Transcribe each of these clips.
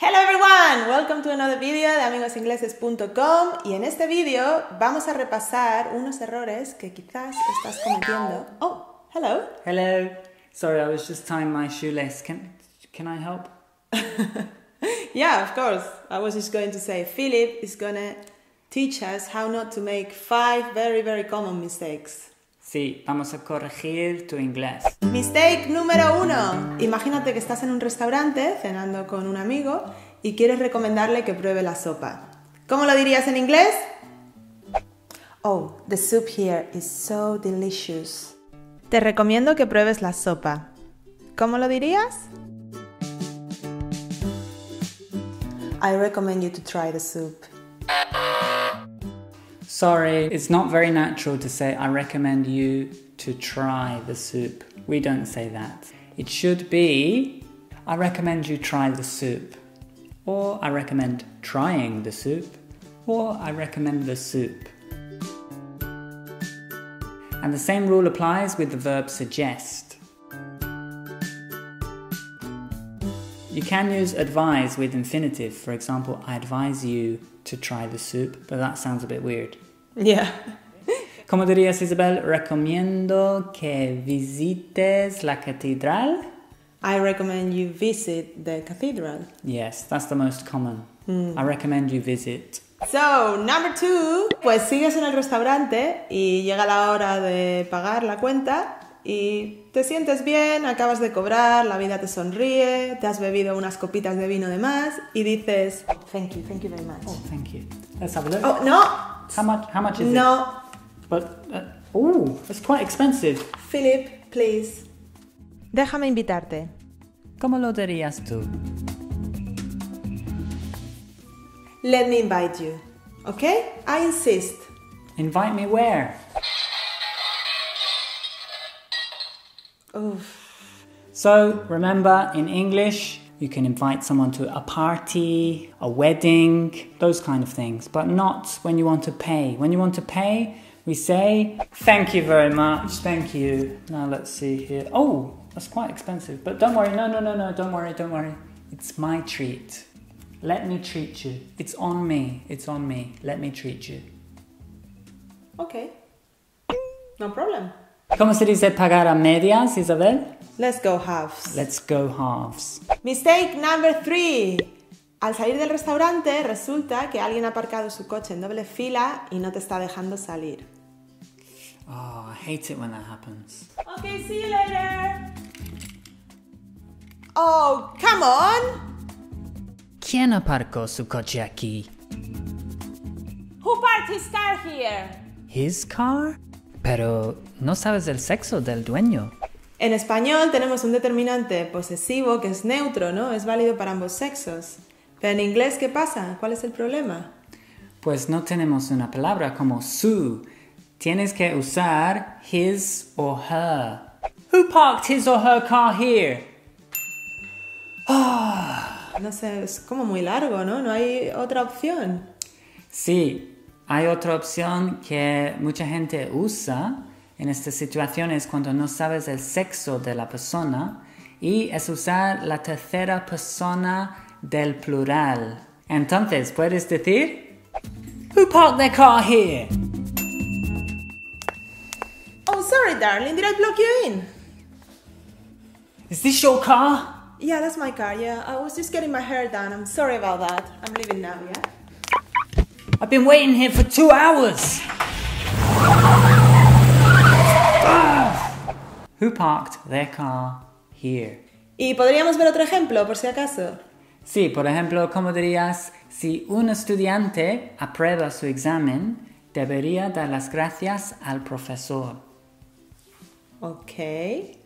Hello everyone, welcome to another video de amigosingleses.com y en este vídeo vamos a repasar unos errores que quizás estás cometiendo. Oh, hello. Hello. Sorry, I was just tying my shoelace. Can can I help? Yeah, of course. I was just going to say Philip is gonna teach us how not to make five very very common mistakes. Sí, vamos a corregir tu inglés. Mistake número uno. Imagínate que estás en un restaurante cenando con un amigo y quieres recomendarle que pruebe la sopa. ¿Cómo lo dirías en inglés? Oh, the soup here is so delicious. Te recomiendo que pruebes la sopa. ¿Cómo lo dirías? I recommend you to try the soup. Sorry, it's not very natural to say I recommend you to try the soup. We don't say that. It should be I recommend you try the soup. Or I recommend trying the soup. Or I recommend the soup. And the same rule applies with the verb suggest. You can use advise with infinitive. For example, I advise you to try the soup, but that sounds a bit weird. Yeah. ¿Cómo dirías, Isabel? Recomiendo que visites la catedral. I recommend you visit the cathedral. Yes, that's the most common. I recommend you visit. So, number two, pues sigues en el restaurante y llega la hora de pagar la cuenta y te sientes bien, acabas de cobrar, la vida te sonríe, te has bebido unas copitas de vino de más y dices, thank you, thank you very much. Oh, thank you. Let's have a look. Oh, no, How much? How much is it? no, But uh, oh, it's quite expensive. Philip, please. Déjame invitarte. ¿Cómo lo dirías tú? Let me invite you, okay? I insist. Invite me where? Oof. So remember, in English, you can invite someone to a party, a wedding, those kind of things, but not when you want to pay. When you want to pay, we say, Thank you very much, thank you. Now let's see here. Oh, that's quite expensive, but don't worry, no, no, no, no, don't worry, don't worry. It's my treat. Let me treat you. It's on me, it's on me. Let me treat you. Okay. No problem. ¿Cómo se dice pagar a medias, Isabel? Let's go halves. Let's go halves. Mistake number three. Al salir del restaurante resulta que alguien ha aparcado su coche en doble fila y no te está dejando salir. Oh, I hate it when that happens. Okay, see you later. Oh, come on. ¿Quién aparcó su coche aquí? Who parked his car here? His car? Pero no sabes el sexo del dueño. En español tenemos un determinante posesivo que es neutro, ¿no? Es válido para ambos sexos. Pero en inglés, ¿qué pasa? ¿Cuál es el problema? Pues no tenemos una palabra como su. Tienes que usar his or her. Who parked his or her car here? No sé, es como muy largo, ¿no? No hay otra opción. Sí, hay otra opción que mucha gente usa en estas situaciones cuando no sabes el sexo de la persona y es usar la tercera persona del plural. Entonces, puedes decir Who parked their car here? Oh, sorry, darling. Did I block you in? Is this your car? Yeah, that's my car. Yeah, I was just getting my hair done. I'm sorry about that. I'm leaving now, yeah? I've been waiting here for two hours. Who parked their car here? Y podríamos ver otro ejemplo, por si acaso. Sí, por ejemplo, ¿cómo dirías? Si un estudiante aprueba su examen, debería dar las gracias al profesor. Okay.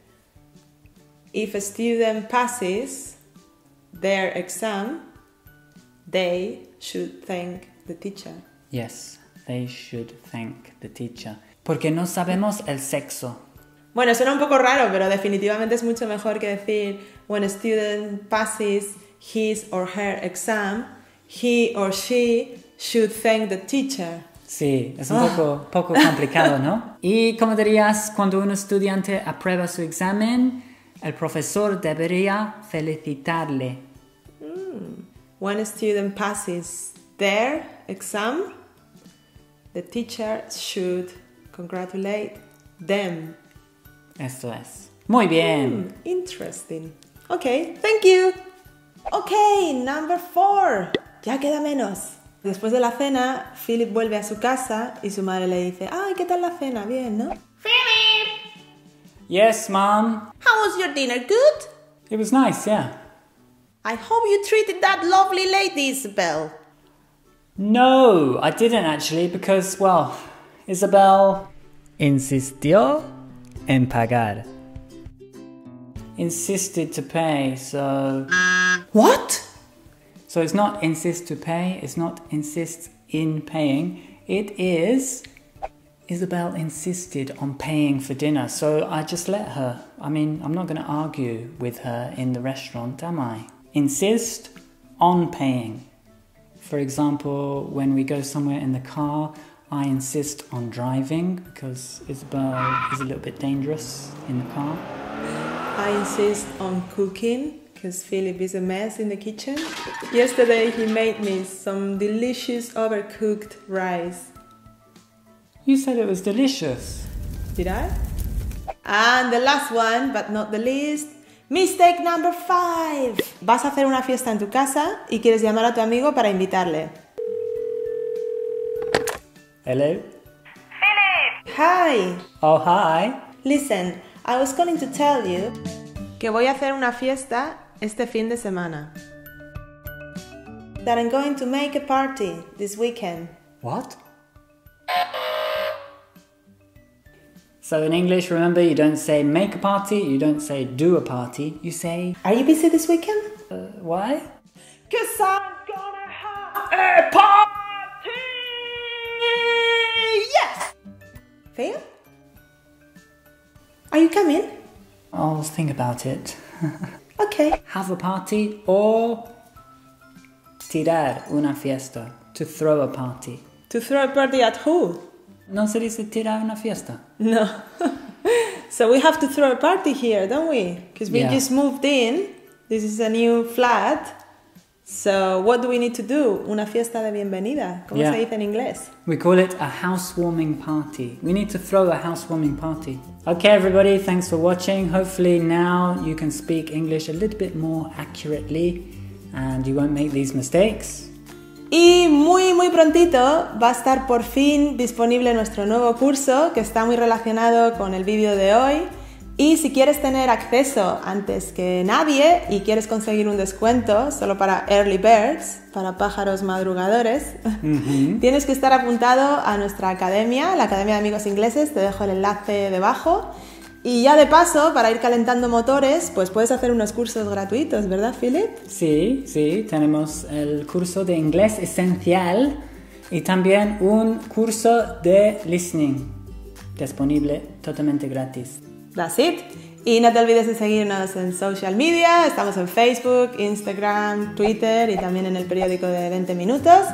If a student passes their exam, they should thank the teacher. Yes, they should thank the teacher. Porque no sabemos el sexo. Bueno, suena un poco raro, pero definitivamente es mucho mejor que decir when a student passes his or her exam, he or she should thank the teacher. Sí, es un poco, poco complicado, ¿no? ¿Y cómo dirías cuando un estudiante aprueba su examen? El profesor debería felicitarle. when a student passes their exam, the teacher should congratulate them. Esto es. Muy bien. Hmm, interesting. Okay, thank you. Okay, number four. Ya queda menos. Después de la cena, Philip vuelve a su casa y su madre le dice, ay, ¿qué tal la cena? Bien, ¿no? Philip! Yes, Mom. How was your dinner? Good? It was nice, yeah. I hope you treated that lovely lady, Isabel. No, I didn't actually because, well, Isabel insistió en pagar. Insisted to pay, so. What? So it's not insist to pay, it's not insist in paying. It is Isabel insisted on paying for dinner, so I just let her. I mean, I'm not going to argue with her in the restaurant, am I? Insist on paying. For example, when we go somewhere in the car, I insist on driving because Isabel is a little bit dangerous in the car. I insist on cooking because Philip is a mess in the kitchen. Yesterday he made me some delicious overcooked rice. You said it was delicious. Did I? And the last one, but not the least, mistake number five. Vas a hacer una fiesta en tu casa y quieres llamar a tu amigo para invitarle. Hello? Hi, Oh, hi. listen, I was calling to tell you que voy a hacer una fiesta este fin de semana. That I'm going to make a party this weekend. What? So in English, remember, you don't say make a party, you don't say do a party, you say Are you busy this weekend? uh, why? Cause I'm gonna have a party! Yes! Phil? Are you coming? I'll think about it. Okay. Have a party or tirar una fiesta, to throw a party. To throw a party at who? No se dice tirar una fiesta. No. so we have to throw a party here, don't we? Because we Yeah. just moved in. This is a new flat. So what do we need to do? Una fiesta de bienvenida. ¿Cómo Yeah. se dice en inglés? We call it a housewarming party. We need to throw a housewarming party. Okay, everybody, thanks for watching. Hopefully, now you can speak English a little bit more accurately and you won't make these mistakes. Y muy muy prontito va a estar por fin disponible nuestro nuevo curso que está muy relacionado con el vídeo de hoy. Y si quieres tener acceso antes que nadie y quieres conseguir un descuento solo para early birds, para pájaros madrugadores, tienes que estar apuntado a nuestra academia, la Academia de Amigos Ingleses, te dejo el enlace debajo. Y ya de paso, para ir calentando motores, pues puedes hacer unos cursos gratuitos, ¿verdad, Philip? Sí, sí, tenemos el curso de inglés esencial y también un curso de listening disponible totalmente gratis. That's it. Y no te olvides de seguirnos en social media. Estamos en Facebook, Instagram, Twitter y también en el periódico de 20 minutos.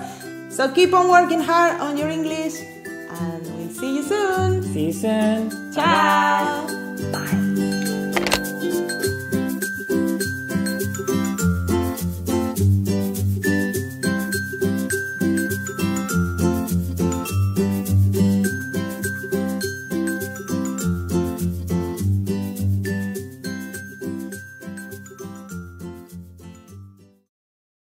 So keep on working hard on your English and we'll see you soon. See you soon. Ciao.